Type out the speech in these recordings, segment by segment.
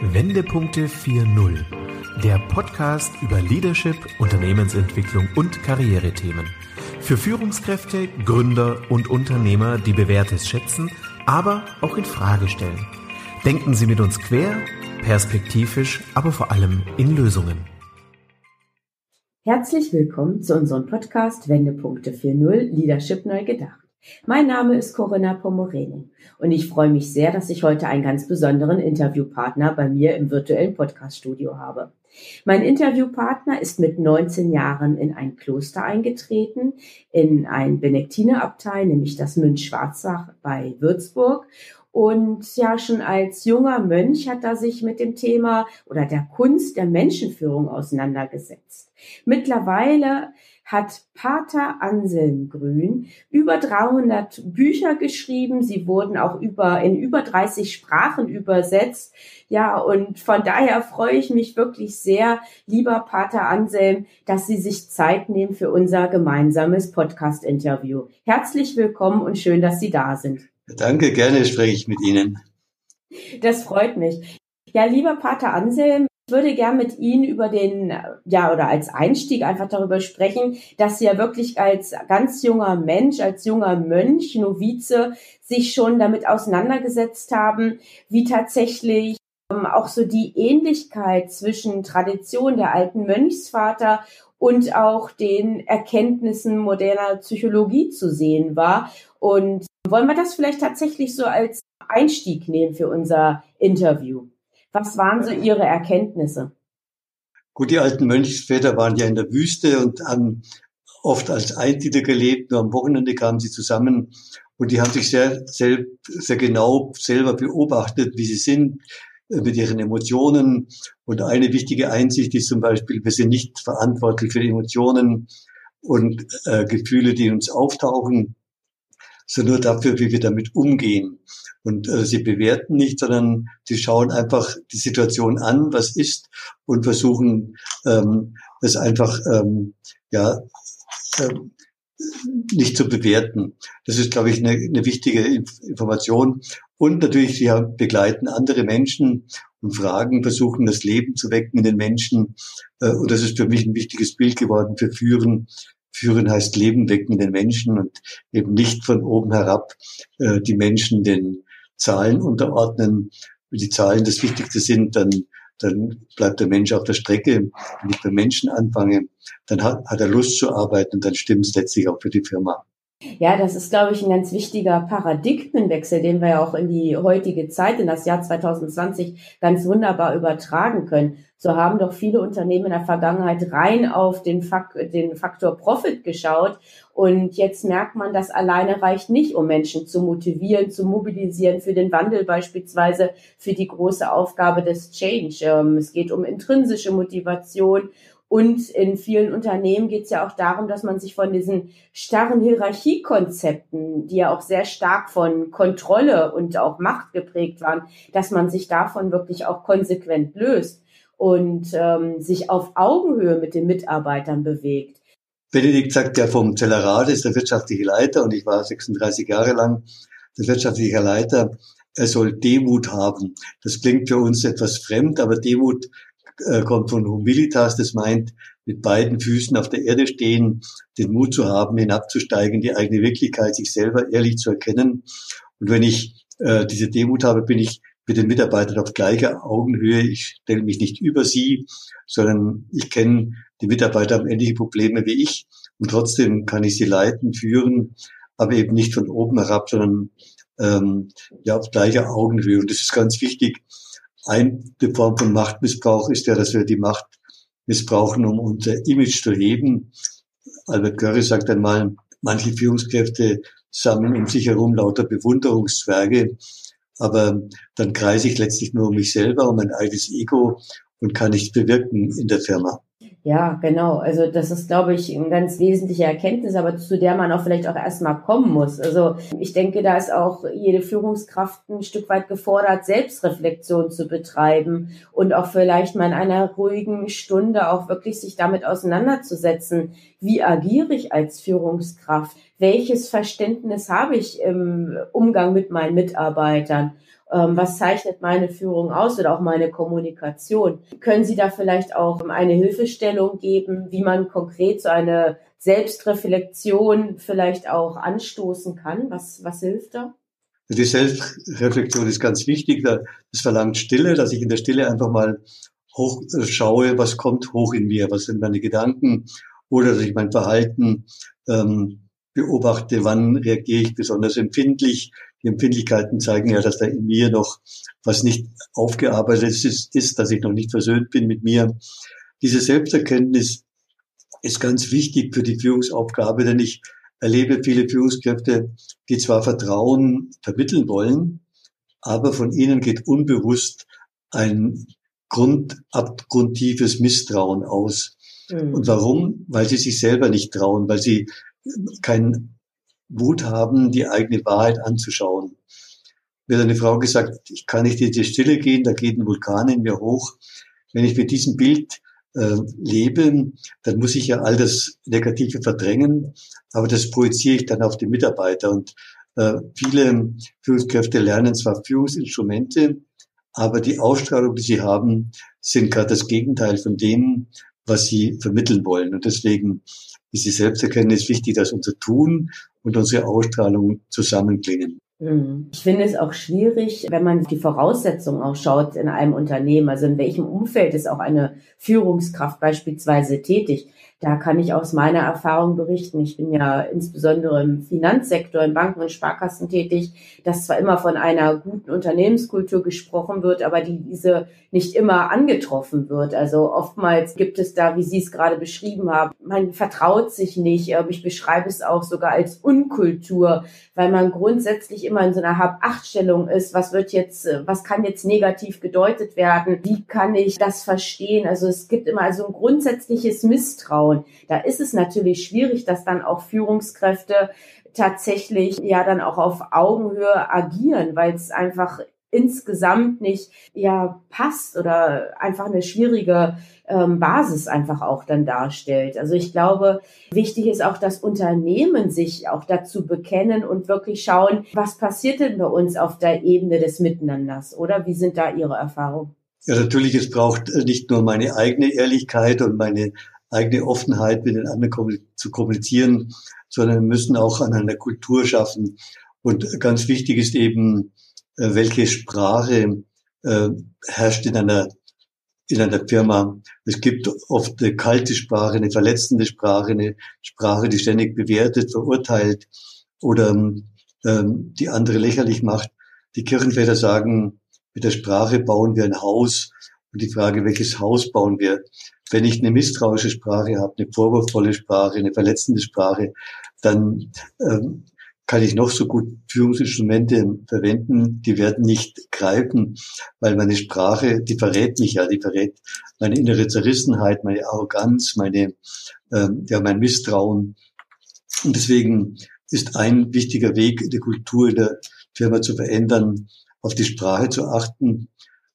Wendepunkte 4.0, der Podcast über Leadership, Unternehmensentwicklung und Karrierethemen. Für Führungskräfte, Gründer und Unternehmer, die Bewährtes schätzen, aber auch in Frage stellen. Denken Sie mit uns quer, perspektivisch, aber vor allem in Lösungen. Herzlich willkommen zu unserem Podcast Wendepunkte 4.0 Leadership neu gedacht. Mein Name ist Corinna Pomoreni und ich freue mich sehr, dass ich heute einen ganz besonderen Interviewpartner bei mir im virtuellen Podcaststudio habe. Mein Interviewpartner ist mit 19 Jahren in ein Kloster eingetreten, in ein Benediktinerabtei, nämlich das Münch-Schwarzach bei Würzburg. Und ja, schon als junger Mönch hat er sich mit dem Thema oder der Kunst der Menschenführung auseinandergesetzt. Mittlerweile hat Pater Anselm Grün über 300 Bücher geschrieben. Sie wurden auch über, in über 30 Sprachen übersetzt. Ja, und von daher freue ich mich wirklich sehr, lieber Pater Anselm, dass Sie sich Zeit nehmen für unser gemeinsames Podcast-Interview. Herzlich willkommen und schön, dass Sie da sind. Danke, gerne spreche ich mit Ihnen. Das freut mich. Ja, lieber Pater Anselm, ich würde gern mit Ihnen über den, ja, oder als Einstieg einfach darüber sprechen, dass Sie ja wirklich als ganz junger Mensch, als junger Mönch, Novize, sich schon damit auseinandergesetzt haben, wie tatsächlich ähm, auch so die Ähnlichkeit zwischen Tradition der alten Mönchsvater und auch den Erkenntnissen moderner Psychologie zu sehen war. Und wollen wir das vielleicht tatsächlich so als Einstieg nehmen für unser Interview? Was waren so Ihre Erkenntnisse? Gut, die alten Mönchsväter waren ja in der Wüste und haben oft als Einsiedler gelebt. Nur am Wochenende kamen sie zusammen und die haben sich sehr, sehr, sehr genau selber beobachtet, wie sie sind äh, mit ihren Emotionen. Und eine wichtige Einsicht ist zum Beispiel, wir sind nicht verantwortlich für die Emotionen und äh, Gefühle, die uns auftauchen, sondern nur dafür, wie wir damit umgehen. Und äh, sie bewerten nicht, sondern sie schauen einfach die Situation an, was ist, und versuchen ähm, es einfach ähm, ja ähm, nicht zu bewerten. Das ist, glaube ich, eine, eine wichtige Information. Und natürlich, sie begleiten andere Menschen und Fragen, versuchen das Leben zu wecken in den Menschen. Äh, und das ist für mich ein wichtiges Bild geworden für Führen, Führen heißt Leben wecken den Menschen und eben nicht von oben herab äh, die Menschen den Zahlen unterordnen. Wenn die Zahlen das Wichtigste sind, dann, dann bleibt der Mensch auf der Strecke. Wenn ich beim Menschen anfange, dann hat, hat er Lust zu arbeiten und dann stimmt es letztlich auch für die Firma. Ja, das ist, glaube ich, ein ganz wichtiger Paradigmenwechsel, den wir ja auch in die heutige Zeit, in das Jahr 2020 ganz wunderbar übertragen können. So haben doch viele Unternehmen in der Vergangenheit rein auf den, Fak den Faktor Profit geschaut. Und jetzt merkt man, das alleine reicht nicht, um Menschen zu motivieren, zu mobilisieren für den Wandel beispielsweise, für die große Aufgabe des Change. Ähm, es geht um intrinsische Motivation und in vielen Unternehmen geht es ja auch darum, dass man sich von diesen starren Hierarchiekonzepten, die ja auch sehr stark von Kontrolle und auch Macht geprägt waren, dass man sich davon wirklich auch konsequent löst und ähm, sich auf Augenhöhe mit den Mitarbeitern bewegt. Benedikt sagt ja vom Zellerat ist der wirtschaftliche Leiter und ich war 36 Jahre lang der wirtschaftliche Leiter. Er soll Demut haben. Das klingt für uns etwas fremd, aber Demut äh, kommt von Humilitas, das meint, mit beiden Füßen auf der Erde stehen, den Mut zu haben, hinabzusteigen, die eigene Wirklichkeit, sich selber ehrlich zu erkennen. Und wenn ich äh, diese Demut habe, bin ich mit den Mitarbeitern auf gleicher Augenhöhe. Ich stelle mich nicht über sie, sondern ich kenne die Mitarbeiter haben ähnliche Probleme wie ich und trotzdem kann ich sie leiten, führen, aber eben nicht von oben herab, sondern ähm, ja auf gleicher Augenhöhe. Und das ist ganz wichtig, eine Form von Machtmissbrauch ist ja, dass wir die Macht missbrauchen, um unser Image zu heben. Albert Curry sagt einmal, manche Führungskräfte sammeln um sich herum lauter Bewunderungszwerge, aber dann kreise ich letztlich nur um mich selber, um mein eigenes Ego und kann nichts bewirken in der Firma. Ja, genau. Also das ist, glaube ich, eine ganz wesentliche Erkenntnis, aber zu der man auch vielleicht auch erstmal kommen muss. Also ich denke, da ist auch jede Führungskraft ein Stück weit gefordert, Selbstreflexion zu betreiben und auch vielleicht mal in einer ruhigen Stunde auch wirklich sich damit auseinanderzusetzen. Wie agiere ich als Führungskraft? Welches Verständnis habe ich im Umgang mit meinen Mitarbeitern? Ähm, was zeichnet meine Führung aus oder auch meine Kommunikation. Können Sie da vielleicht auch eine Hilfestellung geben, wie man konkret so eine Selbstreflexion vielleicht auch anstoßen kann? Was, was hilft da? Die Selbstreflexion ist ganz wichtig. Das verlangt Stille, dass ich in der Stille einfach mal hoch schaue, was kommt hoch in mir, was sind meine Gedanken oder dass ich mein Verhalten ähm, beobachte, wann reagiere ich besonders empfindlich. Die Empfindlichkeiten zeigen ja, dass da in mir noch was nicht aufgearbeitet ist, ist, dass ich noch nicht versöhnt bin mit mir. Diese Selbsterkenntnis ist ganz wichtig für die Führungsaufgabe, denn ich erlebe viele Führungskräfte, die zwar Vertrauen vermitteln wollen, aber von ihnen geht unbewusst ein grundabgrundtiefes Misstrauen aus. Mhm. Und warum? Weil sie sich selber nicht trauen, weil sie keinen Mut haben, die eigene Wahrheit anzuschauen. Mir hat eine Frau gesagt, ich kann nicht in die Stille gehen, da geht ein Vulkan in mir hoch. Wenn ich mit diesem Bild äh, lebe, dann muss ich ja all das Negative verdrängen, aber das projiziere ich dann auf die Mitarbeiter. Und äh, viele Führungskräfte lernen zwar Führungsinstrumente, aber die Ausstrahlung, die sie haben, sind gerade das Gegenteil von dem, was sie vermitteln wollen. Und deswegen ist die Selbsterkenntnis wichtig, dass unser Tun und unsere Ausstrahlung zusammenklingen. Mhm. Ich finde es auch schwierig, wenn man die Voraussetzungen auch schaut in einem Unternehmen, also in welchem Umfeld ist auch eine Führungskraft beispielsweise tätig. Da kann ich aus meiner Erfahrung berichten. Ich bin ja insbesondere im Finanzsektor, in Banken und Sparkassen tätig, dass zwar immer von einer guten Unternehmenskultur gesprochen wird, aber die diese nicht immer angetroffen wird. Also oftmals gibt es da, wie Sie es gerade beschrieben haben, man vertraut sich nicht. Ich beschreibe es auch sogar als Unkultur, weil man grundsätzlich immer in so einer Hab-Acht-Stellung ist. Was wird jetzt, was kann jetzt negativ gedeutet werden? Wie kann ich das verstehen? Also es gibt immer so ein grundsätzliches Misstrauen. Frauen. Da ist es natürlich schwierig, dass dann auch Führungskräfte tatsächlich ja dann auch auf Augenhöhe agieren, weil es einfach insgesamt nicht ja passt oder einfach eine schwierige ähm, Basis einfach auch dann darstellt. Also ich glaube, wichtig ist auch, dass Unternehmen sich auch dazu bekennen und wirklich schauen, was passiert denn bei uns auf der Ebene des Miteinanders, oder? Wie sind da Ihre Erfahrungen? Ja, natürlich, es braucht nicht nur meine eigene Ehrlichkeit und meine eigene Offenheit mit den anderen zu kommunizieren, sondern wir müssen auch an einer Kultur schaffen. Und ganz wichtig ist eben, äh, welche Sprache äh, herrscht in einer in einer Firma. Es gibt oft eine kalte Sprache, eine verletzende Sprache, eine Sprache, die ständig bewertet, verurteilt oder ähm, die andere lächerlich macht. Die Kirchenväter sagen, mit der Sprache bauen wir ein Haus. Und die Frage, welches Haus bauen wir? Wenn ich eine misstrauische Sprache habe, eine vorwurfsvolle Sprache, eine verletzende Sprache, dann ähm, kann ich noch so gut Führungsinstrumente verwenden, die werden nicht greifen, weil meine Sprache, die verrät mich ja, die verrät meine innere Zerrissenheit, meine Arroganz, meine, ähm, ja, mein Misstrauen. Und deswegen ist ein wichtiger Weg, die Kultur der Firma zu verändern, auf die Sprache zu achten,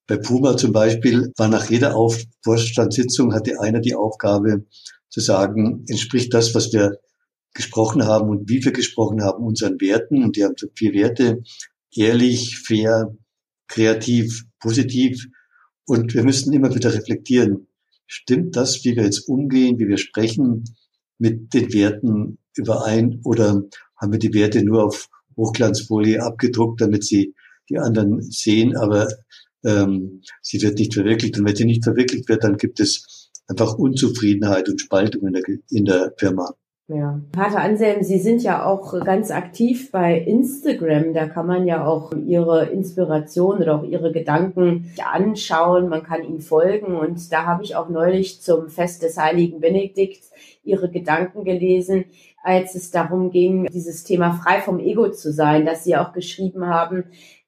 bei Puma zum Beispiel war nach jeder Auf Vorstandssitzung hatte einer die Aufgabe zu sagen, entspricht das, was wir gesprochen haben und wie wir gesprochen haben, unseren Werten. Und die haben so vier Werte. Ehrlich, fair, kreativ, positiv. Und wir müssen immer wieder reflektieren. Stimmt das, wie wir jetzt umgehen, wie wir sprechen, mit den Werten überein? Oder haben wir die Werte nur auf Hochglanzfolie abgedruckt, damit sie die anderen sehen, aber ähm, sie wird nicht verwirklicht. Und wenn sie nicht verwirklicht wird, dann gibt es einfach Unzufriedenheit und Spaltung in der, in der Firma. Ja. Pater Anselm, Sie sind ja auch ganz aktiv bei Instagram. Da kann man ja auch Ihre Inspiration oder auch Ihre Gedanken anschauen. Man kann Ihnen folgen. Und da habe ich auch neulich zum Fest des heiligen Benedikts Ihre Gedanken gelesen, als es darum ging, dieses Thema frei vom Ego zu sein, dass Sie auch geschrieben haben,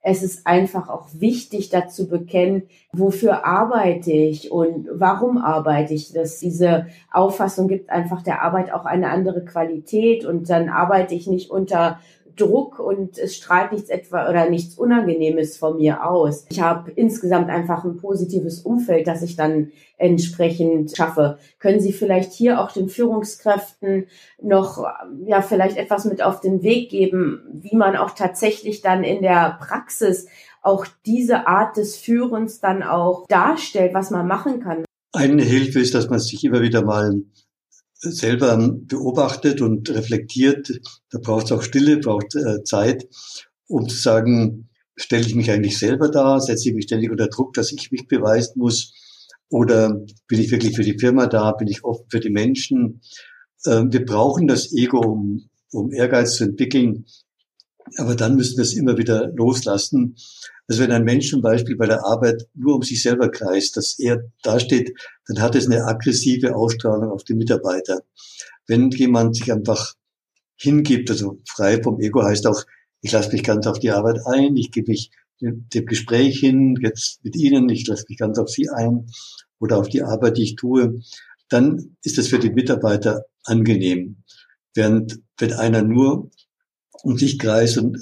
es ist einfach auch wichtig, dazu bekennen, wofür arbeite ich und warum arbeite ich. Dass diese Auffassung gibt einfach der Arbeit auch eine andere Qualität und dann arbeite ich nicht unter Druck und es strahlt nichts etwa oder nichts Unangenehmes von mir aus. Ich habe insgesamt einfach ein positives Umfeld, das ich dann entsprechend schaffe. Können Sie vielleicht hier auch den Führungskräften noch ja vielleicht etwas mit auf den Weg geben, wie man auch tatsächlich dann in der Praxis auch diese Art des Führens dann auch darstellt, was man machen kann. Eine Hilfe ist, dass man sich immer wieder mal selber beobachtet und reflektiert. Da braucht es auch Stille, braucht äh, Zeit, um zu sagen, stelle ich mich eigentlich selber da, setze ich mich ständig unter Druck, dass ich mich beweisen muss, oder bin ich wirklich für die Firma da, bin ich offen für die Menschen. Äh, wir brauchen das Ego, um, um Ehrgeiz zu entwickeln, aber dann müssen wir es immer wieder loslassen. Also wenn ein Mensch zum Beispiel bei der Arbeit nur um sich selber kreist, dass er dasteht, dann hat es eine aggressive Ausstrahlung auf die Mitarbeiter. Wenn jemand sich einfach hingibt, also frei vom Ego heißt auch, ich lasse mich ganz auf die Arbeit ein, ich gebe mich dem Gespräch hin, jetzt mit Ihnen, ich lasse mich ganz auf Sie ein oder auf die Arbeit, die ich tue, dann ist es für die Mitarbeiter angenehm. Während wenn einer nur um sich kreist und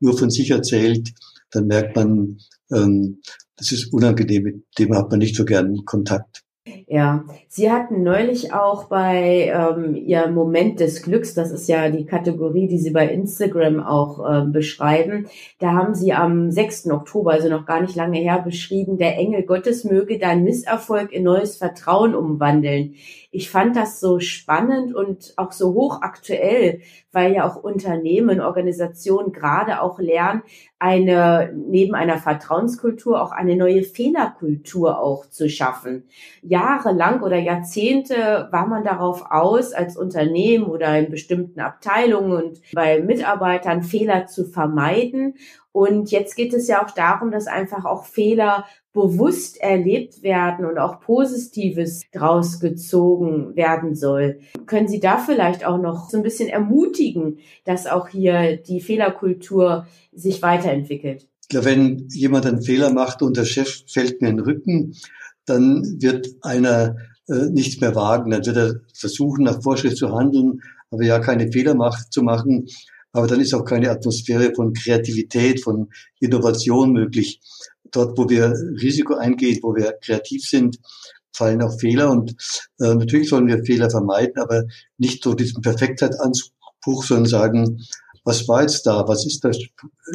nur von sich erzählt, dann merkt man, ähm, das ist unangenehm, mit dem hat man nicht so gern Kontakt. Ja, Sie hatten neulich auch bei ähm, Ihr Moment des Glücks, das ist ja die Kategorie, die Sie bei Instagram auch ähm, beschreiben, da haben Sie am 6. Oktober, also noch gar nicht lange her, beschrieben, der Engel Gottes möge dein Misserfolg in neues Vertrauen umwandeln. Ich fand das so spannend und auch so hochaktuell, weil ja auch Unternehmen, Organisationen gerade auch lernen, eine, neben einer Vertrauenskultur auch eine neue Fehlerkultur auch zu schaffen. Jahrelang oder Jahrzehnte war man darauf aus, als Unternehmen oder in bestimmten Abteilungen und bei Mitarbeitern Fehler zu vermeiden. Und jetzt geht es ja auch darum, dass einfach auch Fehler bewusst erlebt werden und auch Positives draus gezogen werden soll. Können Sie da vielleicht auch noch so ein bisschen ermutigen, dass auch hier die Fehlerkultur sich weiterentwickelt? Ja, wenn jemand einen Fehler macht und der Chef fällt mir in den Rücken, dann wird einer äh, nichts mehr wagen. Dann wird er versuchen, nach Vorschrift zu handeln, aber ja keine Fehler macht, zu machen. Aber dann ist auch keine Atmosphäre von Kreativität, von Innovation möglich dort, wo wir Risiko eingehen, wo wir kreativ sind, fallen auch Fehler. Und äh, natürlich sollen wir Fehler vermeiden, aber nicht so diesen Perfektheitsanspruch, sondern sagen, was war jetzt da? Was ist da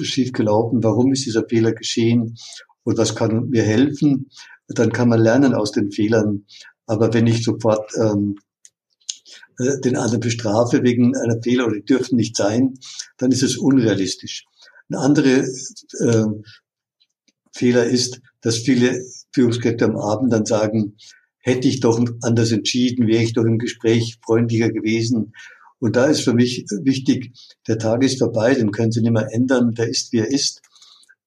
schief gelaufen? Warum ist dieser Fehler geschehen? Und was kann mir helfen? Dann kann man lernen aus den Fehlern. Aber wenn ich sofort ähm, den anderen bestrafe wegen einer Fehler oder die dürfen nicht sein, dann ist es unrealistisch. Eine andere äh, Fehler ist, dass viele Führungskräfte am Abend dann sagen, hätte ich doch anders entschieden, wäre ich doch im Gespräch freundlicher gewesen. Und da ist für mich wichtig, der Tag ist vorbei, den können Sie nicht mehr ändern, der ist, wie er ist.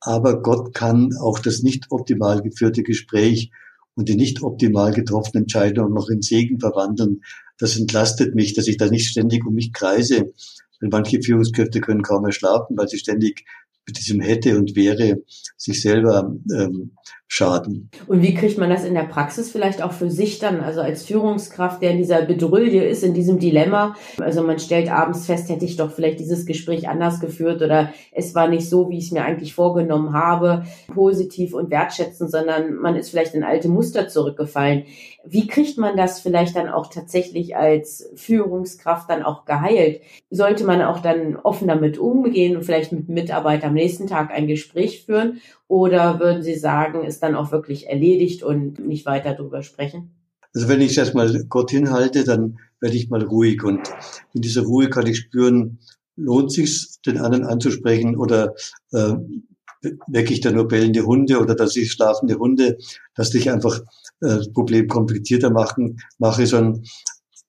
Aber Gott kann auch das nicht optimal geführte Gespräch und die nicht optimal getroffene Entscheidung noch in Segen verwandeln. Das entlastet mich, dass ich da nicht ständig um mich kreise. Weil manche Führungskräfte können kaum mehr schlafen, weil sie ständig mit diesem hätte und wäre sich selber ähm, schaden. Und wie kriegt man das in der Praxis vielleicht auch für sich dann, also als Führungskraft, der in dieser Bedrulle ist, in diesem Dilemma? Also man stellt abends fest, hätte ich doch vielleicht dieses Gespräch anders geführt oder es war nicht so, wie ich es mir eigentlich vorgenommen habe, positiv und wertschätzend, sondern man ist vielleicht in alte Muster zurückgefallen. Wie kriegt man das vielleicht dann auch tatsächlich als Führungskraft dann auch geheilt? Sollte man auch dann offen damit umgehen und vielleicht mit Mitarbeitern am nächsten Tag ein Gespräch führen? Oder würden Sie sagen, ist dann auch wirklich erledigt und nicht weiter darüber sprechen? Also wenn ich das mal Gott hinhalte, dann werde ich mal ruhig und in dieser Ruhe kann ich spüren, lohnt sich den anderen anzusprechen oder äh, wecke ich da nur bellende Hunde oder dass ich schlafende Hunde, dass ich einfach äh, das Problem komplizierter machen mache, sondern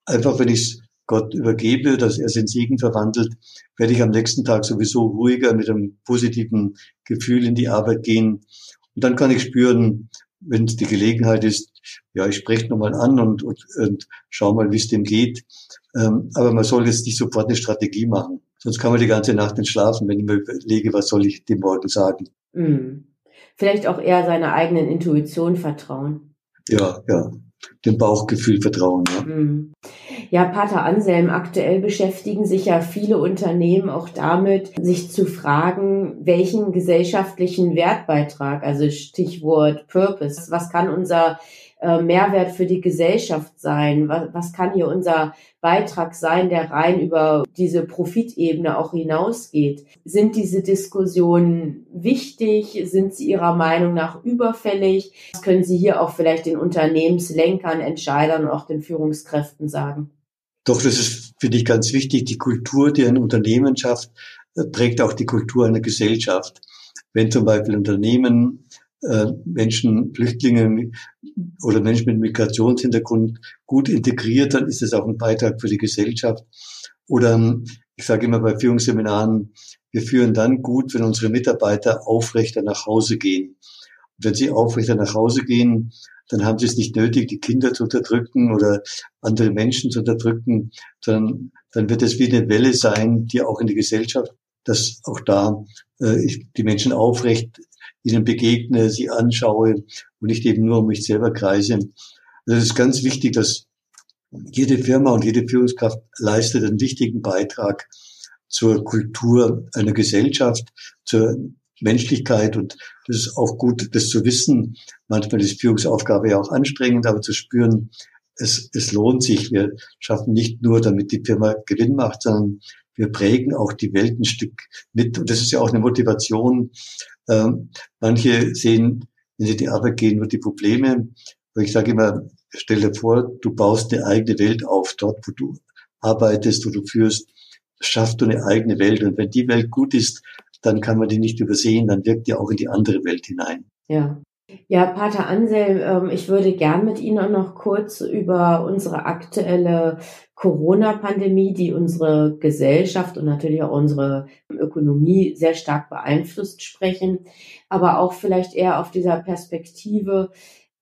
einfach wenn ich es Gott übergebe, dass er es in Segen verwandelt, werde ich am nächsten Tag sowieso ruhiger mit einem positiven Gefühl in die Arbeit gehen. Und dann kann ich spüren, wenn es die Gelegenheit ist, ja, ich spreche nochmal an und, und, und schau mal, wie es dem geht. Ähm, aber man soll jetzt nicht sofort eine Strategie machen. Sonst kann man die ganze Nacht nicht schlafen, wenn ich mir überlege, was soll ich dem morgen sagen. Mhm. Vielleicht auch eher seiner eigenen Intuition vertrauen. Ja, ja dem Bauchgefühl vertrauen. Ja. Hm. ja, Pater Anselm, aktuell beschäftigen sich ja viele Unternehmen auch damit, sich zu fragen, welchen gesellschaftlichen Wertbeitrag, also Stichwort Purpose, was kann unser äh, Mehrwert für die Gesellschaft sein? Was, was kann hier unser Beitrag sein, der rein über diese Profitebene auch hinausgeht? Sind diese Diskussionen wichtig? Sind sie Ihrer Meinung nach überfällig? Was können Sie hier auch vielleicht den Unternehmenslenkern, Entscheidern und auch den Führungskräften sagen? Doch, das ist, finde ich, ganz wichtig. Die Kultur, die ein Unternehmen schafft, äh, prägt auch die Kultur einer Gesellschaft. Wenn zum Beispiel Unternehmen äh, Menschen, Flüchtlinge oder Menschen mit Migrationshintergrund gut integriert, dann ist es auch ein Beitrag für die Gesellschaft. Oder ich sage immer bei Führungsseminaren, wir führen dann gut, wenn unsere Mitarbeiter aufrechter nach Hause gehen. Und wenn sie aufrechter nach Hause gehen, dann haben sie es nicht nötig, die Kinder zu unterdrücken oder andere Menschen zu unterdrücken, sondern dann wird es wie eine Welle sein, die auch in die Gesellschaft, dass auch da äh, die Menschen aufrecht ihnen begegne, sie anschaue und nicht eben nur um mich selber kreise. Also es ist ganz wichtig, dass jede Firma und jede Führungskraft leistet einen wichtigen Beitrag zur Kultur einer Gesellschaft, zur Menschlichkeit und das ist auch gut, das zu wissen. Manchmal ist Führungsaufgabe ja auch anstrengend, aber zu spüren, es, es lohnt sich. Wir schaffen nicht nur, damit die Firma Gewinn macht, sondern wir prägen auch die Welt ein Stück mit. Und das ist ja auch eine Motivation. Ähm, manche sehen, wenn sie in die Arbeit gehen, nur die Probleme. Aber ich sage immer, stell dir vor, du baust eine eigene Welt auf, dort, wo du arbeitest, wo du führst, schaffst du eine eigene Welt. Und wenn die Welt gut ist, dann kann man die nicht übersehen, dann wirkt die auch in die andere Welt hinein. Ja. Ja, Pater Anselm, ähm, ich würde gern mit Ihnen noch kurz über unsere aktuelle Corona-Pandemie, die unsere Gesellschaft und natürlich auch unsere Ökonomie sehr stark beeinflusst, sprechen, aber auch vielleicht eher auf dieser Perspektive,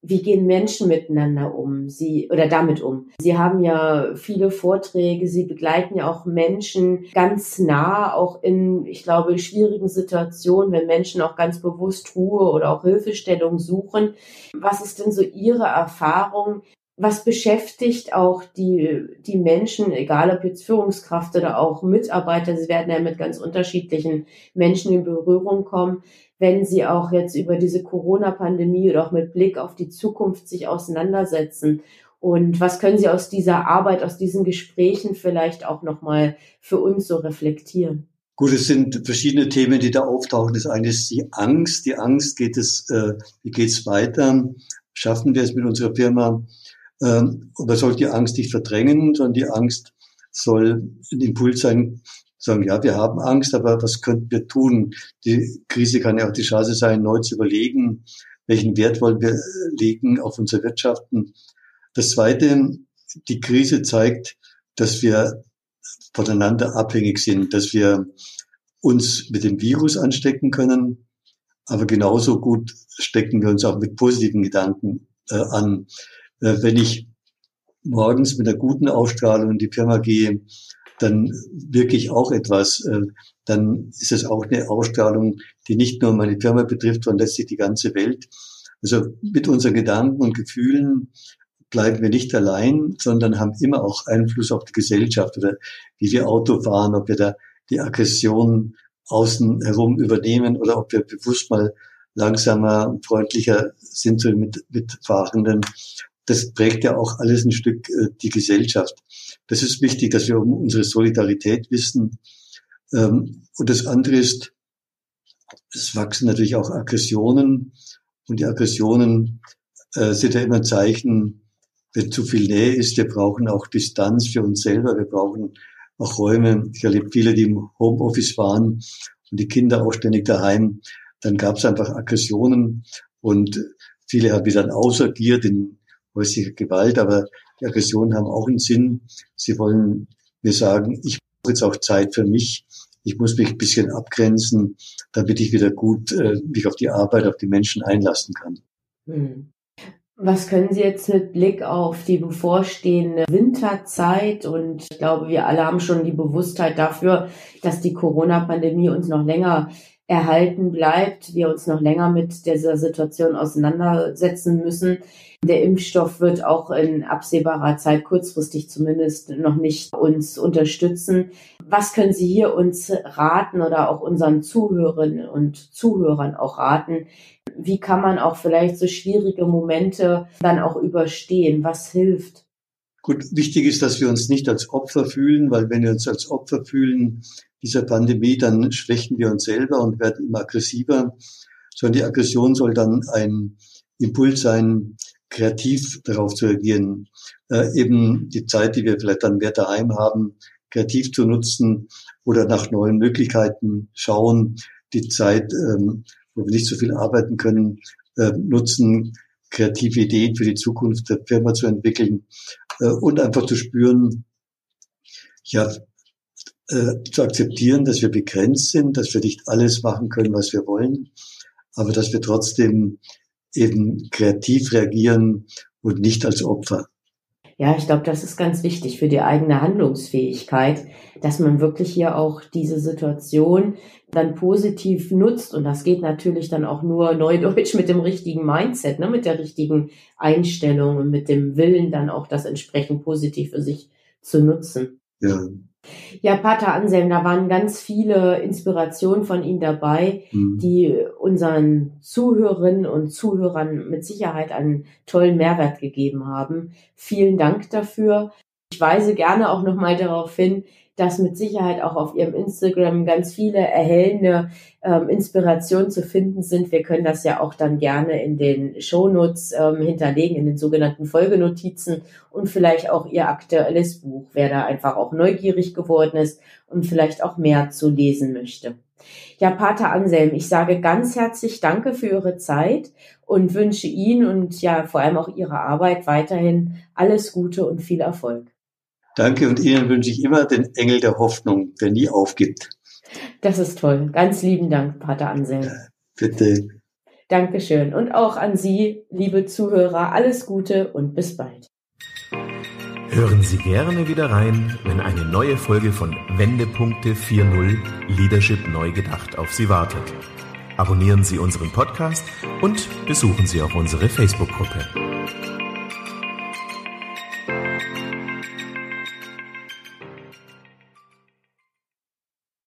wie gehen Menschen miteinander um? Sie oder damit um? Sie haben ja viele Vorträge, Sie begleiten ja auch Menschen ganz nah, auch in, ich glaube, schwierigen Situationen, wenn Menschen auch ganz bewusst Ruhe oder auch Hilfestellung suchen. Was ist denn so Ihre Erfahrung? Was beschäftigt auch die, die Menschen, egal ob jetzt Führungskraft oder auch Mitarbeiter, sie werden ja mit ganz unterschiedlichen Menschen in Berührung kommen wenn sie auch jetzt über diese Corona-Pandemie oder auch mit Blick auf die Zukunft sich auseinandersetzen. Und was können Sie aus dieser Arbeit, aus diesen Gesprächen vielleicht auch nochmal für uns so reflektieren? Gut, es sind verschiedene Themen, die da auftauchen. Das eine ist die Angst. Die Angst geht es, äh, wie geht es weiter? Schaffen wir es mit unserer Firma? Ähm, und man soll die Angst nicht verdrängen, sondern die Angst soll ein Impuls sein, sagen, ja, wir haben Angst, aber was könnten wir tun? Die Krise kann ja auch die Chance sein, neu zu überlegen, welchen Wert wollen wir legen auf unsere Wirtschaften. Das Zweite, die Krise zeigt, dass wir voneinander abhängig sind, dass wir uns mit dem Virus anstecken können, aber genauso gut stecken wir uns auch mit positiven Gedanken äh, an. Äh, wenn ich morgens mit einer guten Ausstrahlung in die Firma gehe, dann wirklich auch etwas. Äh, dann ist es auch eine Ausstrahlung, die nicht nur meine Firma betrifft, sondern letztlich die ganze Welt. Also mit unseren Gedanken und Gefühlen bleiben wir nicht allein, sondern haben immer auch Einfluss auf die Gesellschaft oder wie wir Auto fahren, ob wir da die Aggression außen herum übernehmen oder ob wir bewusst mal langsamer, freundlicher sind mit, mit Fahrenden. Das prägt ja auch alles ein Stück äh, die Gesellschaft. Das ist wichtig, dass wir um unsere Solidarität wissen. Ähm, und das andere ist, es wachsen natürlich auch Aggressionen. Und die Aggressionen äh, sind ja immer ein Zeichen, wenn zu viel Nähe ist. Wir brauchen auch Distanz für uns selber. Wir brauchen auch Räume. Ich erlebe viele, die im Homeoffice waren und die Kinder auch ständig daheim. Dann gab es einfach Aggressionen und viele haben dann ausagiert in häuslicher Gewalt. Aber die Aggressionen haben auch einen Sinn. Sie wollen mir sagen, ich brauche jetzt auch Zeit für mich. Ich muss mich ein bisschen abgrenzen, damit ich wieder gut äh, mich auf die Arbeit, auf die Menschen einlassen kann. Hm. Was können Sie jetzt mit Blick auf die bevorstehende Winterzeit und ich glaube, wir alle haben schon die Bewusstheit dafür, dass die Corona-Pandemie uns noch länger erhalten bleibt, wir uns noch länger mit dieser Situation auseinandersetzen müssen. Der Impfstoff wird auch in absehbarer Zeit, kurzfristig zumindest, noch nicht uns unterstützen. Was können Sie hier uns raten oder auch unseren Zuhörerinnen und Zuhörern auch raten? Wie kann man auch vielleicht so schwierige Momente dann auch überstehen? Was hilft? Gut, wichtig ist, dass wir uns nicht als Opfer fühlen, weil wenn wir uns als Opfer fühlen dieser Pandemie, dann schwächen wir uns selber und werden immer aggressiver, sondern die Aggression soll dann ein Impuls sein, kreativ darauf zu reagieren, äh, eben die Zeit, die wir vielleicht dann mehr daheim haben, kreativ zu nutzen oder nach neuen Möglichkeiten schauen, die Zeit, ähm, wo wir nicht so viel arbeiten können, äh, nutzen, kreative Ideen für die Zukunft der Firma zu entwickeln äh, und einfach zu spüren, ja, äh, zu akzeptieren, dass wir begrenzt sind, dass wir nicht alles machen können, was wir wollen, aber dass wir trotzdem eben kreativ reagieren und nicht als Opfer. Ja, ich glaube, das ist ganz wichtig für die eigene Handlungsfähigkeit, dass man wirklich hier auch diese Situation dann positiv nutzt. Und das geht natürlich dann auch nur neudeutsch mit dem richtigen Mindset, ne, mit der richtigen Einstellung und mit dem Willen dann auch das entsprechend positiv für sich zu nutzen. Ja, ja, Pater Anselm, da waren ganz viele Inspirationen von Ihnen dabei, mhm. die unseren Zuhörerinnen und Zuhörern mit Sicherheit einen tollen Mehrwert gegeben haben. Vielen Dank dafür. Ich weise gerne auch nochmal darauf hin, dass mit Sicherheit auch auf ihrem Instagram ganz viele erhellende ähm, Inspirationen zu finden sind. Wir können das ja auch dann gerne in den Shownotes ähm, hinterlegen, in den sogenannten Folgenotizen und vielleicht auch ihr aktuelles Buch, wer da einfach auch neugierig geworden ist und vielleicht auch mehr zu lesen möchte. Ja, Pater Anselm, ich sage ganz herzlich Danke für Ihre Zeit und wünsche Ihnen und ja vor allem auch Ihrer Arbeit weiterhin alles Gute und viel Erfolg. Danke und Ihnen wünsche ich immer den Engel der Hoffnung, der nie aufgibt. Das ist toll. Ganz lieben Dank, Pater Anselm. Bitte. Dankeschön. Und auch an Sie, liebe Zuhörer, alles Gute und bis bald. Hören Sie gerne wieder rein, wenn eine neue Folge von Wendepunkte 4.0 Leadership neu gedacht auf Sie wartet. Abonnieren Sie unseren Podcast und besuchen Sie auch unsere Facebook-Gruppe.